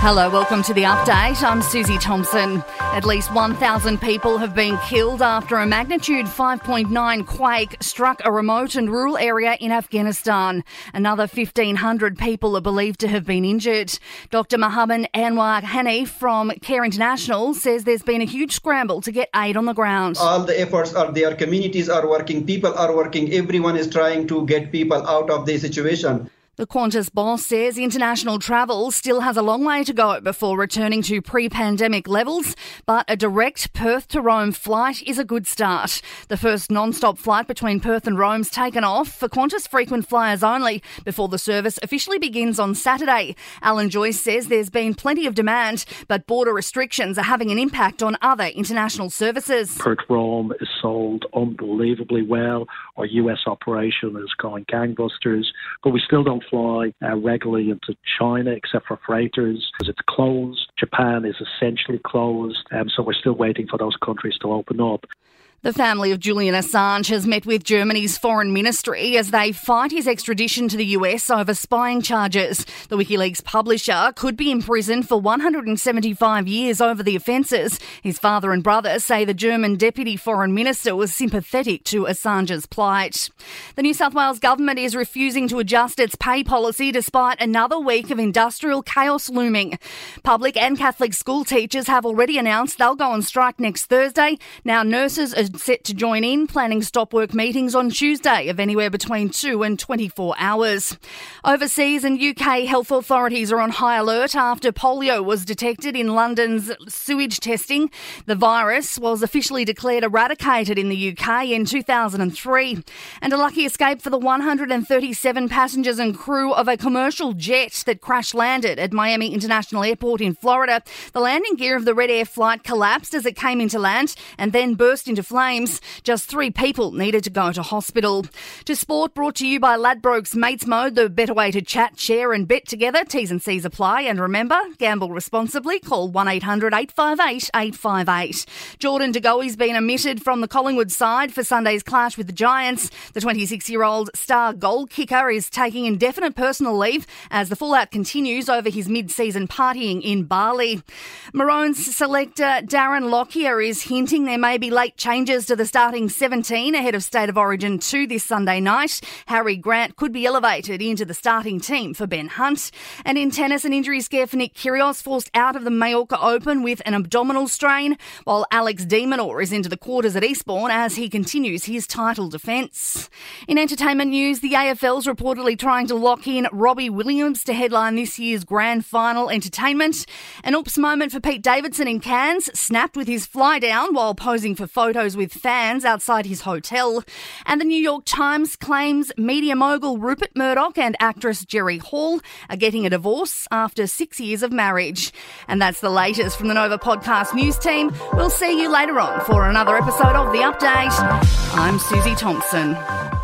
Hello, welcome to the update. I'm Susie Thompson. At least 1,000 people have been killed after a magnitude 5.9 quake struck a remote and rural area in Afghanistan. Another 1,500 people are believed to have been injured. Dr. Mohammed Anwar Hani from Care International says there's been a huge scramble to get aid on the ground. All the efforts are there, communities are working, people are working, everyone is trying to get people out of the situation. The Qantas boss says international travel still has a long way to go before returning to pre pandemic levels, but a direct Perth to Rome flight is a good start. The first non stop flight between Perth and Rome's taken off for Qantas frequent flyers only before the service officially begins on Saturday. Alan Joyce says there's been plenty of demand, but border restrictions are having an impact on other international services. Perth Rome is sold unbelievably well. Our US operation is going gangbusters, but we still don't fly uh, regularly into China except for freighters because it's closed. Japan is essentially closed, um, so we're still waiting for those countries to open up. The family of Julian Assange has met with Germany's foreign ministry as they fight his extradition to the US over spying charges. The WikiLeaks publisher could be imprisoned for 175 years over the offences. His father and brother say the German deputy foreign minister was sympathetic to Assange's plight. The New South Wales government is refusing to adjust its pay policy despite another week of industrial chaos looming. Public and Catholic school teachers have already announced they'll go on strike next Thursday. Now nurses are set to join in, planning stop work meetings on Tuesday of anywhere between 2 and 24 hours. Overseas and UK health authorities are on high alert after polio was detected in London's sewage testing. The virus was officially declared eradicated in the UK in 2003. And a lucky escape for the 137 passengers and crew of a commercial jet that crash landed at Miami International Airport in Florida. The landing gear of the Red Air flight collapsed as it came into land and then burst into flames flames. Just three people needed to go to hospital. To sport, brought to you by Ladbrokes Mates Mode, the better way to chat, share, and bet together. T's and C's apply. And remember, gamble responsibly. Call 1 800 858 858. Jordan De Goey's been omitted from the Collingwood side for Sunday's clash with the Giants. The 26 year old star goal kicker is taking indefinite personal leave as the fallout continues over his mid season partying in Bali. Maroons selector Darren Lockyer is hinting there may be late changes changes to the starting 17 ahead of State of Origin 2 this Sunday night. Harry Grant could be elevated into the starting team for Ben Hunt. And in tennis, an injury scare for Nick Kyrgios forced out of the Mallorca Open with an abdominal strain, while Alex de Minaur is into the quarters at Eastbourne as he continues his title defence. In entertainment news, the AFL's reportedly trying to lock in Robbie Williams to headline this year's grand final entertainment. An oops moment for Pete Davidson in Cairns, snapped with his fly down while posing for photos with fans outside his hotel. And the New York Times claims media mogul Rupert Murdoch and actress Jerry Hall are getting a divorce after six years of marriage. And that's the latest from the Nova Podcast News team. We'll see you later on for another episode of The Update. I'm Susie Thompson.